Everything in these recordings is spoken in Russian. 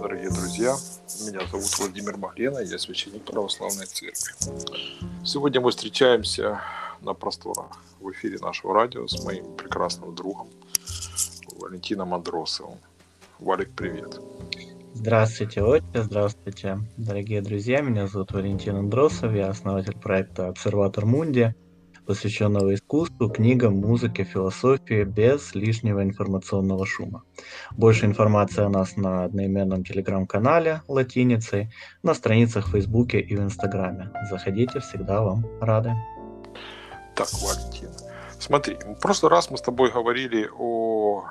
дорогие друзья! Меня зовут Владимир Маглена, я священник Православной Церкви. Сегодня мы встречаемся на просторах в эфире нашего радио с моим прекрасным другом Валентином Андросовым. Валик, привет! Здравствуйте, отче, здравствуйте, дорогие друзья. Меня зовут Валентин Андросов, я основатель проекта «Обсерватор Мунди», посвященного искусству, книгам, музыке, философии без лишнего информационного шума. Больше информации о нас на одноименном телеграм-канале латиницей, на страницах в Фейсбуке и в Инстаграме. Заходите, всегда вам рады. Так, Валентин, смотри, в прошлый раз мы с тобой говорили о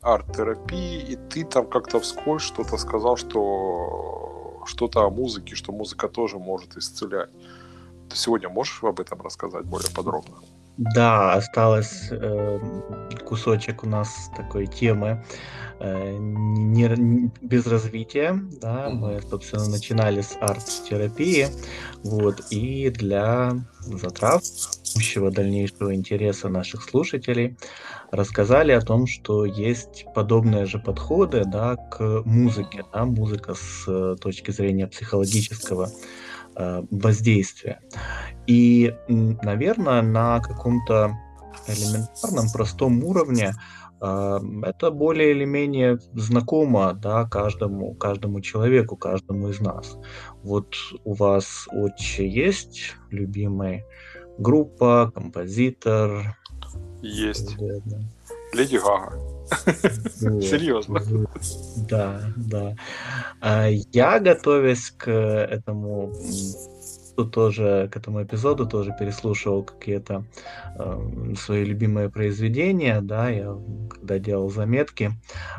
арт-терапии, и ты там как-то вскользь что-то сказал, что что-то о музыке, что музыка тоже может исцелять. Ты сегодня можешь об этом рассказать более подробно? Да, осталось э, кусочек у нас такой темы э, не, без развития. Да, мы, собственно, начинали с арт-терапии. Вот, и для затрав будущего дальнейшего интереса наших слушателей рассказали о том, что есть подобные же подходы да, к музыке. Да, музыка с э, точки зрения психологического воздействия. И, наверное, на каком-то элементарном, простом уровне э, это более или менее знакомо да, каждому, каждому человеку, каждому из нас. Вот у вас отче есть любимая группа, композитор? Есть. Леди Гага. Серьезно. Да, да. А я, готовясь к этому тоже к этому эпизоду тоже переслушивал какие-то э, свои любимые произведения, да, я когда делал заметки,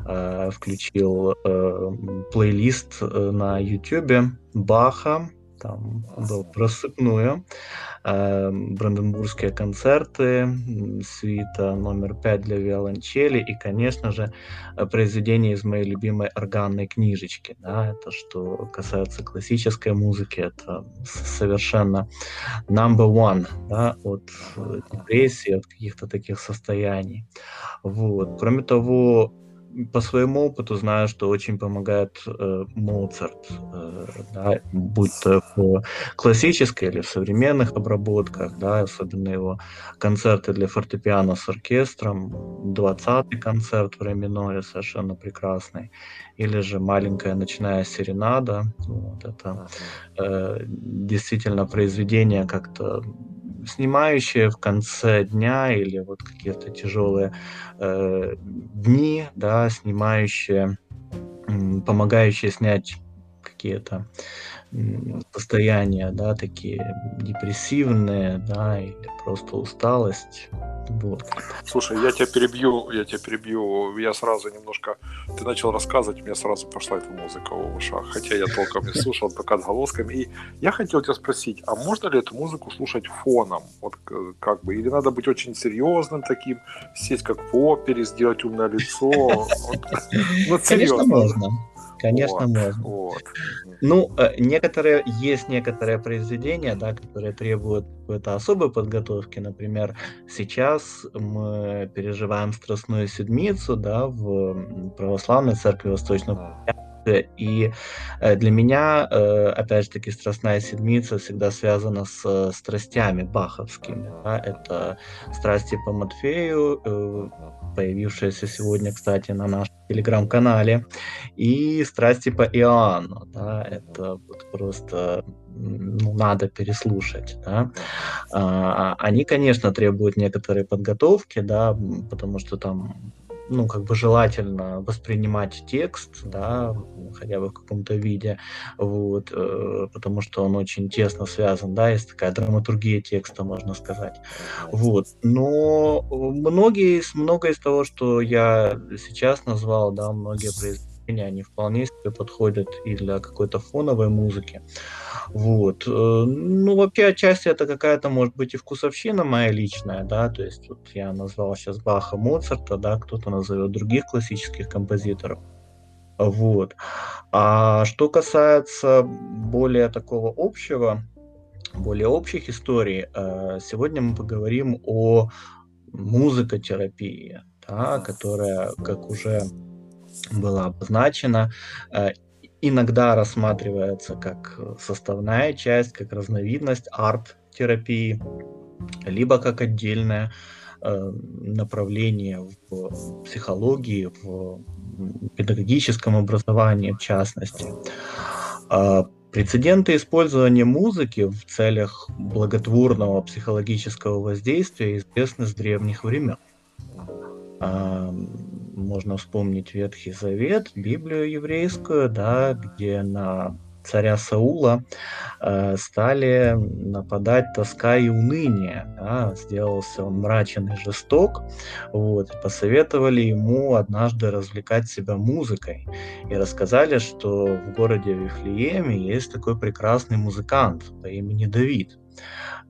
э, включил э, плейлист э, на YouTube Баха, там был рассыпную, э, бранденбургские концерты, свита номер пять для виолончели и, конечно же, произведение из моей любимой органной книжечки. Да, это что касается классической музыки, это совершенно number one да, от депрессии, от каких-то таких состояний. Вот. Кроме того, по своему опыту знаю, что очень помогает э, Моцарт, э, да, будь то в классической или в современных обработках, да, особенно его концерты для фортепиано с оркестром, 20-й концерт в ре миноре совершенно прекрасный, или же маленькая ночная серенада, вот это э, действительно произведение как-то снимающие в конце дня или вот какие-то тяжелые э, дни, да, снимающие, помогающие снять какие-то состояния, да, такие депрессивные, да, или просто усталость. Вот. Слушай, я тебя перебью, я тебя перебью, я сразу немножко, ты начал рассказывать, у меня сразу пошла эта музыка в ушах, хотя я толком не слушал, только отголосками. И я хотел тебя спросить, а можно ли эту музыку слушать фоном? Вот как бы, или надо быть очень серьезным таким, сесть как в опере, сделать умное лицо? Ну, серьезно. можно. Конечно, вот, можно. Вот. Ну, э, некоторые, есть некоторые произведения, да, которые требуют какой-то особой подготовки. Например, сейчас мы переживаем Страстную Седмицу, да, в Православной Церкви Восточного и э, для меня, э, опять же таки, Страстная Седмица всегда связана с э, страстями баховскими. Да? Это страсти по Матфею, появившиеся сегодня, кстати, на нашем телеграм-канале, и страсти по Иоанну. Да? Это вот просто ну, надо переслушать. Да? А, они, конечно, требуют некоторой подготовки, да, потому что там ну, как бы желательно воспринимать текст, да, хотя бы в каком-то виде, вот, э, потому что он очень тесно связан, да, есть такая драматургия текста, можно сказать, вот. Но многие, многое из того, что я сейчас назвал, да, многие произведения произведения, они вполне себе подходят и для какой-то фоновой музыки. Вот. Э, ну, вообще, отчасти это какая-то, может быть, и вкусовщина моя личная, да, то есть вот я назвал сейчас Баха, Моцарта, да, кто-то назовет других классических композиторов. Вот. А что касается более такого общего, более общих историй, э, сегодня мы поговорим о музыкотерапии, да, которая, как уже было обозначено, э, иногда рассматривается как составная часть, как разновидность арт-терапии, либо как отдельное э, направление в психологии, в педагогическом образовании в частности. А прецеденты использования музыки в целях благотворного психологического воздействия известны с древних времен. Можно вспомнить Ветхий Завет, Библию еврейскую, да, где на царя Саула э, стали нападать тоска и уныние. Да? Сделался он мрачен и жесток. Вот, и посоветовали ему однажды развлекать себя музыкой. И рассказали, что в городе Вифлееме есть такой прекрасный музыкант по имени Давид.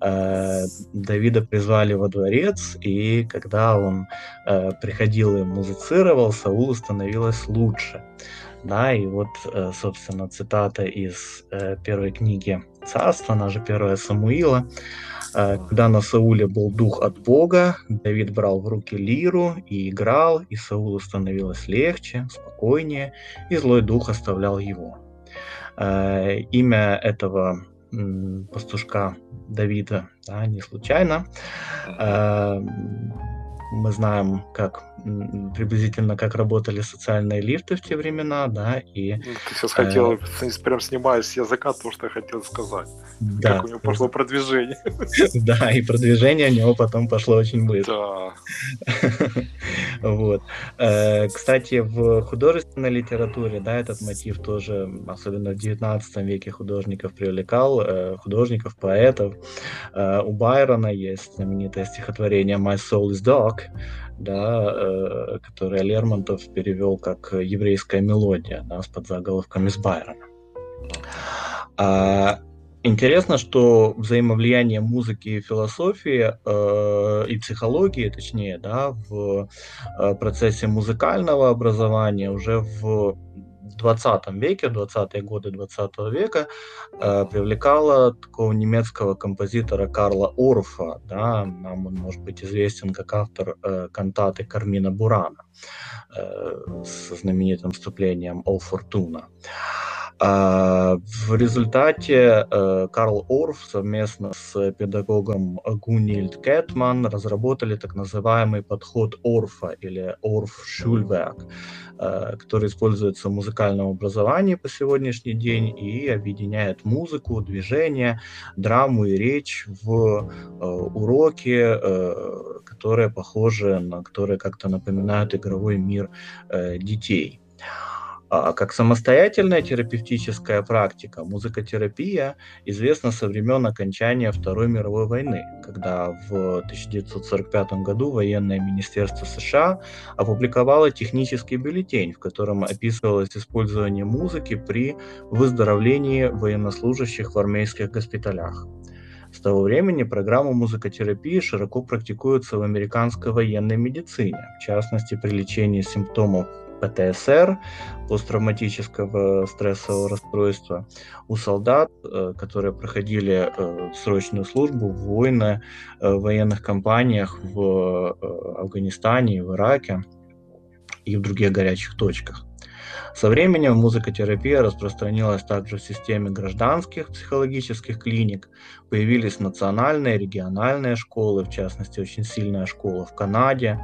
Э, Давида призвали во дворец, и когда он э, приходил и музицировал, Саулу становилось лучше. Да, и вот, э, собственно, цитата из первой книги Царства, она же первая Самуила. Когда на Сауле был дух от Бога, Давид брал в руки лиру и играл, и Саулу становилось легче, спокойнее, и злой дух оставлял его. Имя этого пастушка Давида да, не случайно мы знаем, как приблизительно как работали социальные лифты в те времена, да, и... Ну, ты сейчас хотел, э, прям снимаешь с языка то, что я хотел сказать. Да. Как у него пошло продвижение. Да, и продвижение у него потом пошло очень быстро. Да. Вот. Э, кстати, в художественной литературе, да, этот мотив тоже, особенно в 19 веке художников привлекал, э, художников, поэтов. У Байрона есть знаменитое стихотворение «My soul is dog», да, э, которое Лермонтов перевел как еврейская мелодия да, с подзаголовком из Байрона. А, интересно, что взаимовлияние музыки и философии э, и психологии, точнее, да, в э, процессе музыкального образования уже в 20 веке, 20-е годы 20 века, э, привлекала такого немецкого композитора Карла Орфа. Да, нам он может быть известен как автор э, кантаты Кармина Бурана э, с знаменитым вступлением «О Фортуна». А, в результате э, Карл Орф совместно с педагогом Гунильд Кетман разработали так называемый подход Орфа или Орф-Шульверк, э, который используется в музыкальном образовании по сегодняшний день и объединяет музыку, движение, драму и речь в э, уроки, которые похожи на, которые как-то напоминают игровой мир детей. А как самостоятельная терапевтическая практика музыкотерапия известна со времен окончания Второй мировой войны, когда в 1945 году военное министерство США опубликовало технический бюллетень, в котором описывалось использование музыки при выздоровлении военнослужащих в армейских госпиталях. С того времени программа музыкотерапии широко практикуется в американской военной медицине, в частности при лечении симптомов ПТСР, посттравматического стрессового расстройства, у солдат, э, которые проходили э, срочную службу в войны, э, в военных компаниях в Афганистане, в Ираке и в других горячих точках. Со временем музыкотерапия распространилась также в системе гражданских психологических клиник. Появились национальные, региональные школы, в частности, очень сильная школа в Канаде,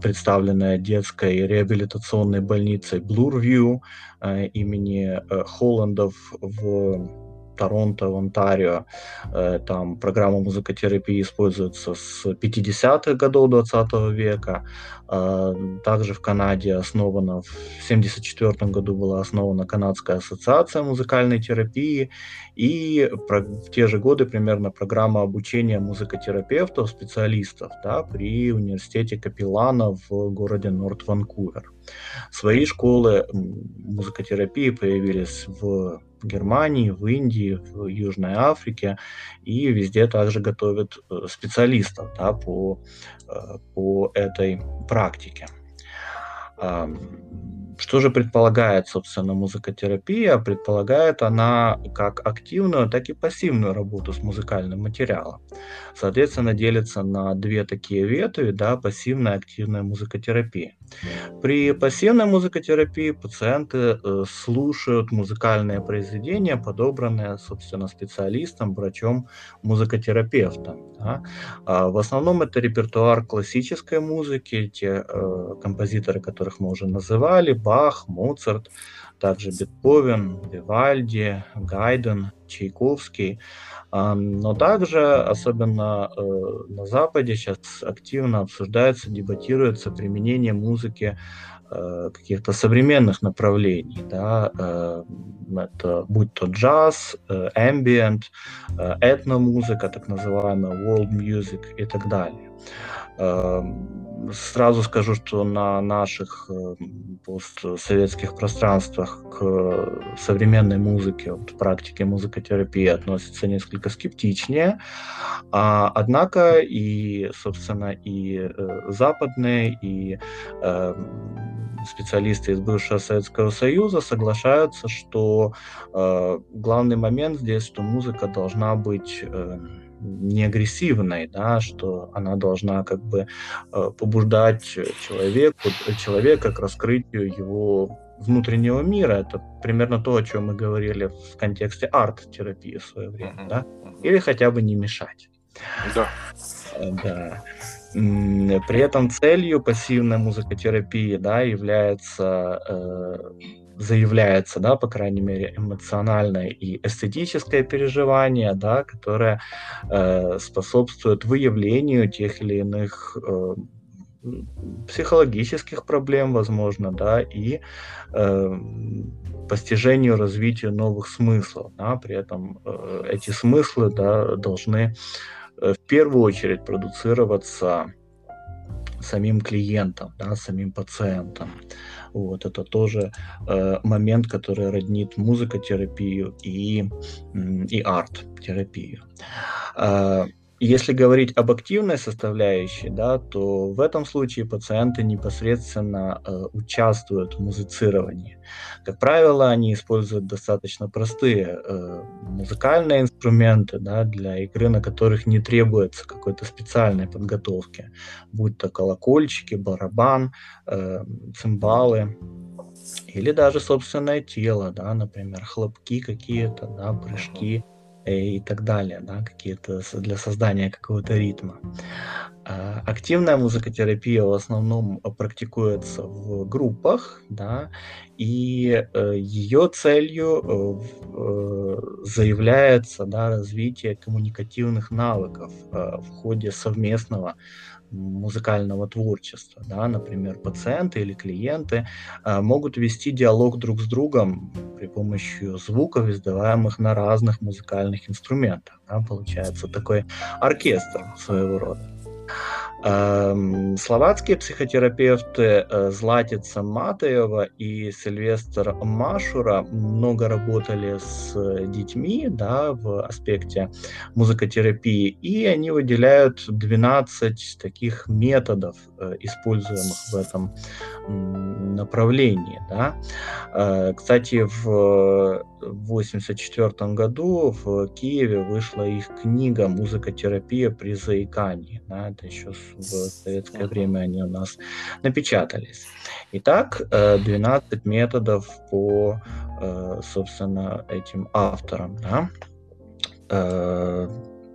представленная детской реабилитационной больницей Blurview э, имени э, Холландов в Торонто, в Онтарио. Там программа музыкотерапии используется с 50-х годов 20 века. Также в Канаде основана, в 1974 году была основана Канадская ассоциация музыкальной терапии. И в те же годы примерно программа обучения музыкотерапевтов, специалистов да, при университете Капеллана в городе Норт-Ванкувер. Свои школы музыкотерапии появились в Германии, в Индии, в Южной Африке, и везде также готовят э, специалистов да, по, э, по этой практике. Что же предполагает, собственно, музыкотерапия? Предполагает она как активную, так и пассивную работу с музыкальным материалом. Соответственно, делится на две такие ветви, да, пассивная и активная музыкотерапия. При пассивной музыкотерапии пациенты э, слушают музыкальные произведения, подобранные, собственно, специалистом, врачом, музыкотерапевтом. Да. А в основном это репертуар классической музыки, те э, композиторы, которых мы уже называли, Бах, Моцарт, также Бетховен, Вивальди, Гайден, Чайковский. Но также, особенно э, на Западе, сейчас активно обсуждается, дебатируется применение музыки э, каких-то современных направлений, да, э, это будь то джаз, ambient, этномузыка, так называемая world music и так далее. Сразу скажу, что на наших э, постсоветских пространствах к современной музыке, вот, практике музыкотерапии относятся несколько скептичнее. А, однако и, собственно, и э, западные, и э, специалисты из бывшего Советского Союза соглашаются, что э, главный момент здесь, что музыка должна быть э, не агрессивной, да, что она должна как бы э, побуждать человеку, человека к раскрытию его внутреннего мира. Это примерно то, о чем мы говорили в контексте арт-терапии в свое время, uh-huh. да? Или хотя бы не мешать. Да. Да. При этом целью пассивной музыкотерапии да, является э, заявляется, да, по крайней мере, эмоциональное и эстетическое переживание, да, которое э, способствует выявлению тех или иных э, психологических проблем, возможно, да, и э, постижению, развитию новых смыслов. Да, при этом э, эти смыслы да, должны в первую очередь продуцироваться самим клиентом, да, самим пациентом. Вот это тоже э, момент, который роднит музыкотерапию и, и арт-терапию. Э, если говорить об активной составляющей, да, то в этом случае пациенты непосредственно э, участвуют в музицировании. Как правило, они используют достаточно простые э, музыкальные инструменты да, для игры, на которых не требуется какой-то специальной подготовки, будь то колокольчики, барабан, э, цимбалы или даже собственное тело, да, например, хлопки какие-то, да, прыжки. Uh-huh и так далее, да, какие-то для создания какого-то ритма. А, активная музыкотерапия в основном практикуется в группах, да, и э, ее целью э, э, заявляется да, развитие коммуникативных навыков в ходе совместного музыкального творчества. Да? Например, пациенты или клиенты э, могут вести диалог друг с другом при помощи звуков, издаваемых на разных музыкальных инструментах. Да? Получается такой оркестр своего рода. Эм, словацкие психотерапевты э, Златица Матеева и Сильвестр Машура много работали с детьми да, в аспекте музыкотерапии, и они выделяют 12 таких методов, э, используемых в этом направлении. Да. Э, кстати, в 1984 году в Киеве вышла их книга «Музыкотерапия при заикании». Да, это еще в советское время они у нас напечатались. Итак, 12 э, методов по, э, собственно, этим авторам. Да?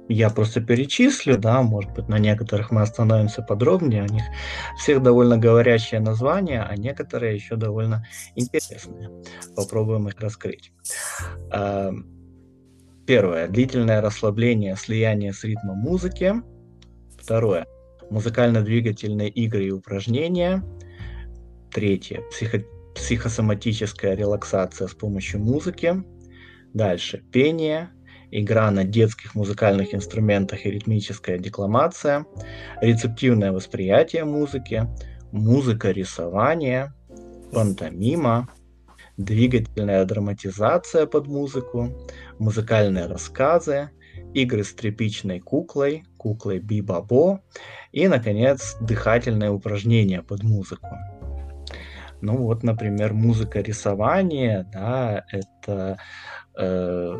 Я просто перечислю, да, может быть, на некоторых мы остановимся подробнее, у них всех довольно говорящее название, а некоторые еще довольно интересные. Попробуем их раскрыть. Первое. Длительное расслабление, слияние с ритмом музыки. Второе музыкально-двигательные игры и упражнения. Третье. Психо психосоматическая релаксация с помощью музыки. Дальше. Пение, игра на детских музыкальных инструментах и ритмическая декламация, рецептивное восприятие музыки, музыка рисования, пантомима, двигательная драматизация под музыку, музыкальные рассказы, игры с тряпичной куклой, куклой Бибабо и, наконец, дыхательное упражнение под музыку. Ну вот, например, музыка рисования, да, это э,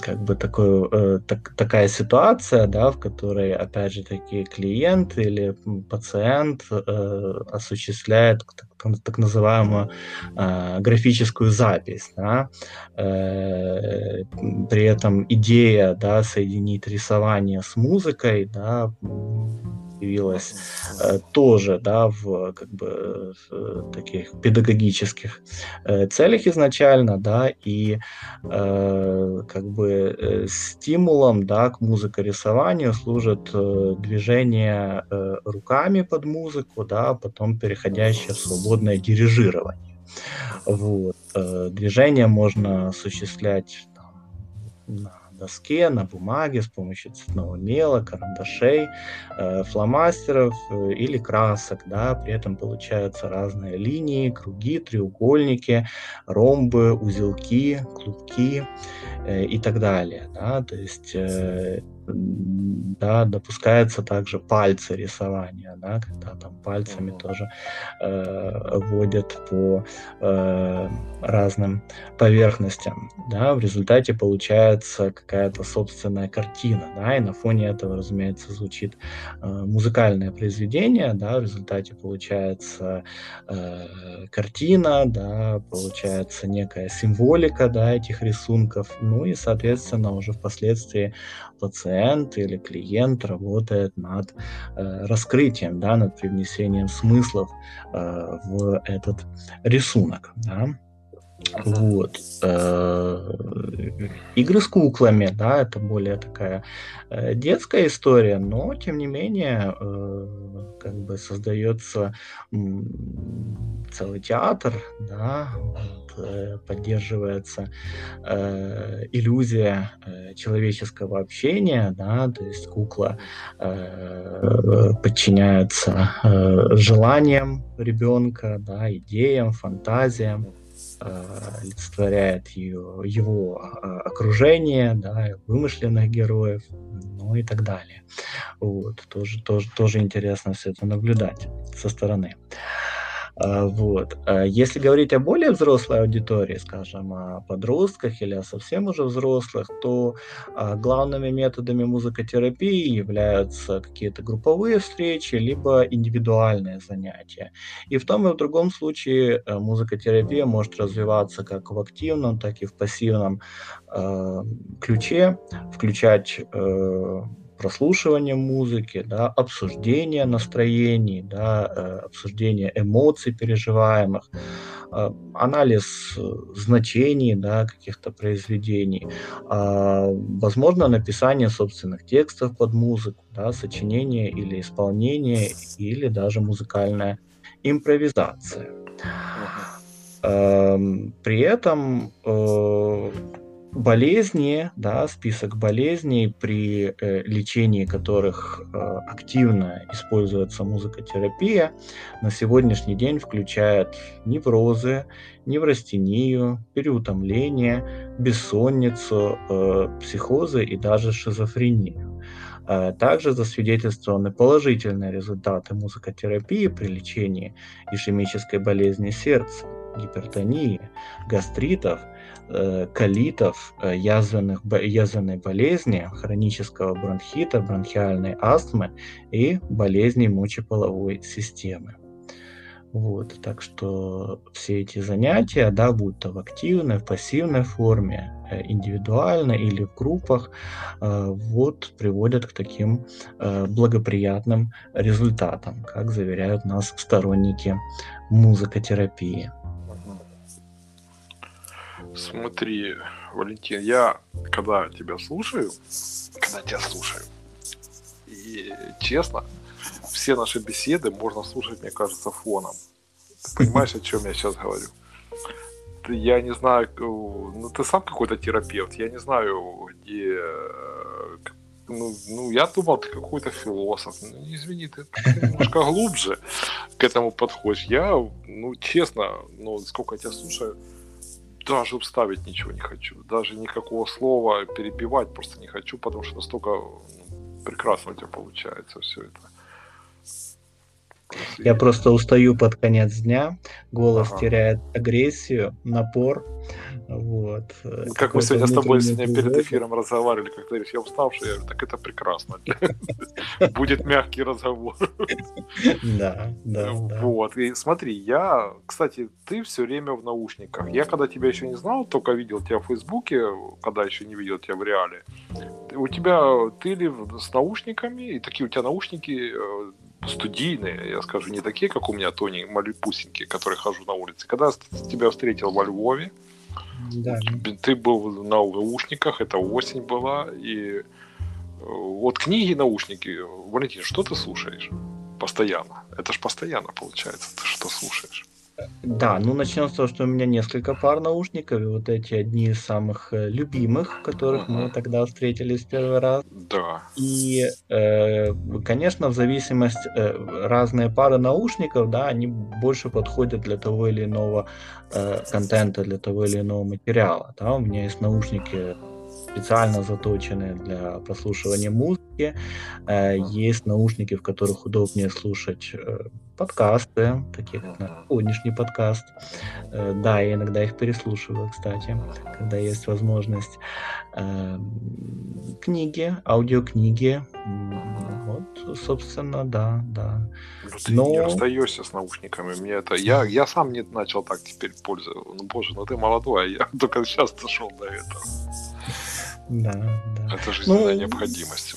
как бы такой, э, так, такая ситуация, да, в которой, опять же, таки клиент или пациент э, осуществляет так, так называемую э, графическую запись, да, э, при этом идея, да, соединить рисование с музыкой, да, появилась э, тоже, да, в как бы в таких педагогических э, целях изначально, да, и э, как бы э, стимулом, да, к музыкорисованию служит э, движение э, руками под музыку, да, потом переходящее в свободное дирижирование. Вот. Э, движение можно осуществлять там, на доске, на бумаге с помощью цветного мела, карандашей, э, фломастеров э, или красок. Да? При этом получаются разные линии, круги, треугольники, ромбы, узелки, клубки э, и так далее. Да? То есть да, допускается также пальцы рисования, да, когда там пальцами тоже э, водят по э, разным поверхностям, да, в результате получается какая-то собственная картина, да, и на фоне этого, разумеется, звучит э, музыкальное произведение, да, в результате получается э, картина, да, получается некая символика, да, этих рисунков, ну и, соответственно, уже впоследствии пациент или клиент работает над э, раскрытием, да, над привнесением смыслов э, в этот рисунок. Да. Вот. Э, игры с куклами, да, это более такая э, детская история, но тем не менее э, как бы создается целый театр, да, вот, поддерживается иллюзия человеческого общения, да, то есть кукла подчиняется желаниям ребенка, да, идеям, фантазиям олицетворяет ее, его а, окружение, да, вымышленных героев, ну и так далее. Вот, тоже, тоже, тоже интересно все это наблюдать со стороны. Вот. А если говорить о более взрослой аудитории, скажем, о подростках или о совсем уже взрослых, то а, главными методами музыкотерапии являются какие-то групповые встречи, либо индивидуальные занятия. И в том и в другом случае э, музыкотерапия может развиваться как в активном, так и в пассивном ключе, включать э, прослушивание музыки, да, обсуждение настроений, да, э, обсуждение эмоций переживаемых, э, анализ э, значений да, каких-то произведений, а, возможно, написание собственных текстов под музыку, да, сочинение или исполнение, или даже музыкальная импровизация. Эм, при этом болезни, да, список болезней, при э, лечении которых э, активно используется музыкотерапия, на сегодняшний день включает неврозы, неврастению, переутомление, бессонницу, э, психозы и даже шизофрению. Э, также засвидетельствованы положительные результаты музыкотерапии при лечении ишемической болезни сердца, гипертонии, гастритов – Э, колитов, э, язвенных, язвенной болезни, хронического бронхита, бронхиальной астмы и болезней мочеполовой системы. Вот, так что все эти занятия, да, будь то в активной, в пассивной форме, э, индивидуально или в группах, вот приводят к таким благоприятным результатам, как заверяют нас сторонники музыкотерапии. Смотри, Валентин, я когда тебя слушаю, когда тебя слушаю, и честно, все наши беседы можно слушать, мне кажется, фоном. Ты понимаешь, о чем я сейчас говорю? Я не знаю, ну ты сам какой-то терапевт, я не знаю, где ну, ну, я думал, ты какой-то философ. Ну, извини, ты немножко глубже к этому подходишь. Я, ну, честно, ну, сколько я тебя слушаю, даже вставить ничего не хочу. Даже никакого слова перебивать просто не хочу, потому что настолько ну, прекрасно у тебя получается все это. Я просто устаю под конец дня, голос ага. теряет агрессию, напор. Вот. Как мы сегодня с тобой сегодня перед эфиром разговаривали, как ты говоришь, я уставший, я говорю, так это прекрасно. Будет мягкий разговор. Да, да. Вот. И смотри, я, кстати, ты все время в наушниках. Я когда тебя еще не знал, только видел тебя в Фейсбуке, когда еще не видел тебя в реале. У тебя ты ли с наушниками, и такие у тебя наушники э, студийные, я скажу, не такие, как у меня Тони, малюпусенькие, которые хожу на улице. Когда тебя встретил во Львове, да. Ты был на наушниках, это осень была, и э, вот книги, наушники. Валентин, что ты слушаешь постоянно? Это ж постоянно получается, ты что слушаешь? Да, ну начнем с того, что у меня несколько пар наушников, и вот эти одни из самых э, любимых, которых мы тогда встретились первый раз. Да. И, э, конечно, в зависимости э, разные пары наушников, да, они больше подходят для того или иного э, контента, для того или иного материала. Да, у меня есть наушники специально заточенные для прослушивания музыки. Э, есть наушники, в которых удобнее слушать э, подкасты, такие как наш сегодняшний подкаст. Э, да, я иногда их переслушиваю, кстати, когда есть возможность. Книги, аудиокниги. Вот, собственно, да, да. Ну, ты Но... не расстаешься с наушниками. Мне это... я, я сам не начал так теперь пользоваться. Ну, боже, ну ты молодой, а я только сейчас дошел до этого. Да, да. Это жизненная ну, необходимость.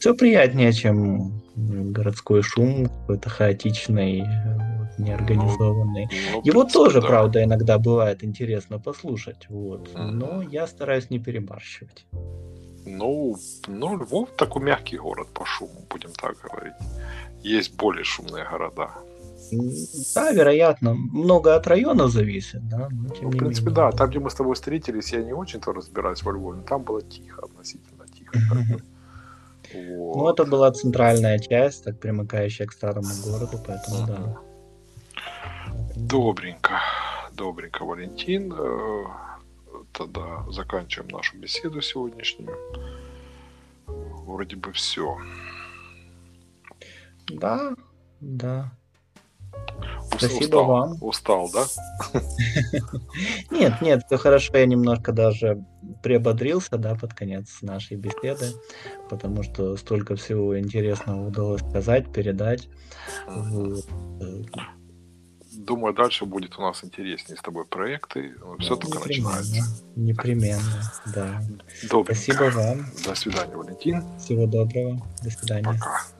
Все приятнее, чем городской шум, какой-то хаотичный, вот, неорганизованный. Ну, ну, Его тоже, да. правда, иногда бывает интересно послушать, вот. Mm-hmm. Но я стараюсь не перебарщивать. Ну, ну, Львов такой мягкий город по шуму, будем так говорить. Есть более шумные города. Да, вероятно. Много от района зависит, да. Но, ну, в принципе, менее. да. Там, где мы с тобой встретились, я не очень-то разбираюсь во Львове, но там было тихо, относительно тихо. Вот. Ну, это была центральная часть, так примыкающая к старому городу, поэтому да. Добренько, добренько, Валентин. Э, тогда заканчиваем нашу беседу сегодняшнюю. Вроде бы все. Да, да. Спасибо устал, вам. Устал, да? Нет, нет, все хорошо. Я немножко даже приободрился, да, под конец нашей беседы, потому что столько всего интересного удалось сказать, передать. Думаю, дальше будет у нас интереснее с тобой проекты. Все только начинается. Непременно, да. Добренько. Спасибо вам. До свидания, Валентин. Всего доброго. До свидания. Пока.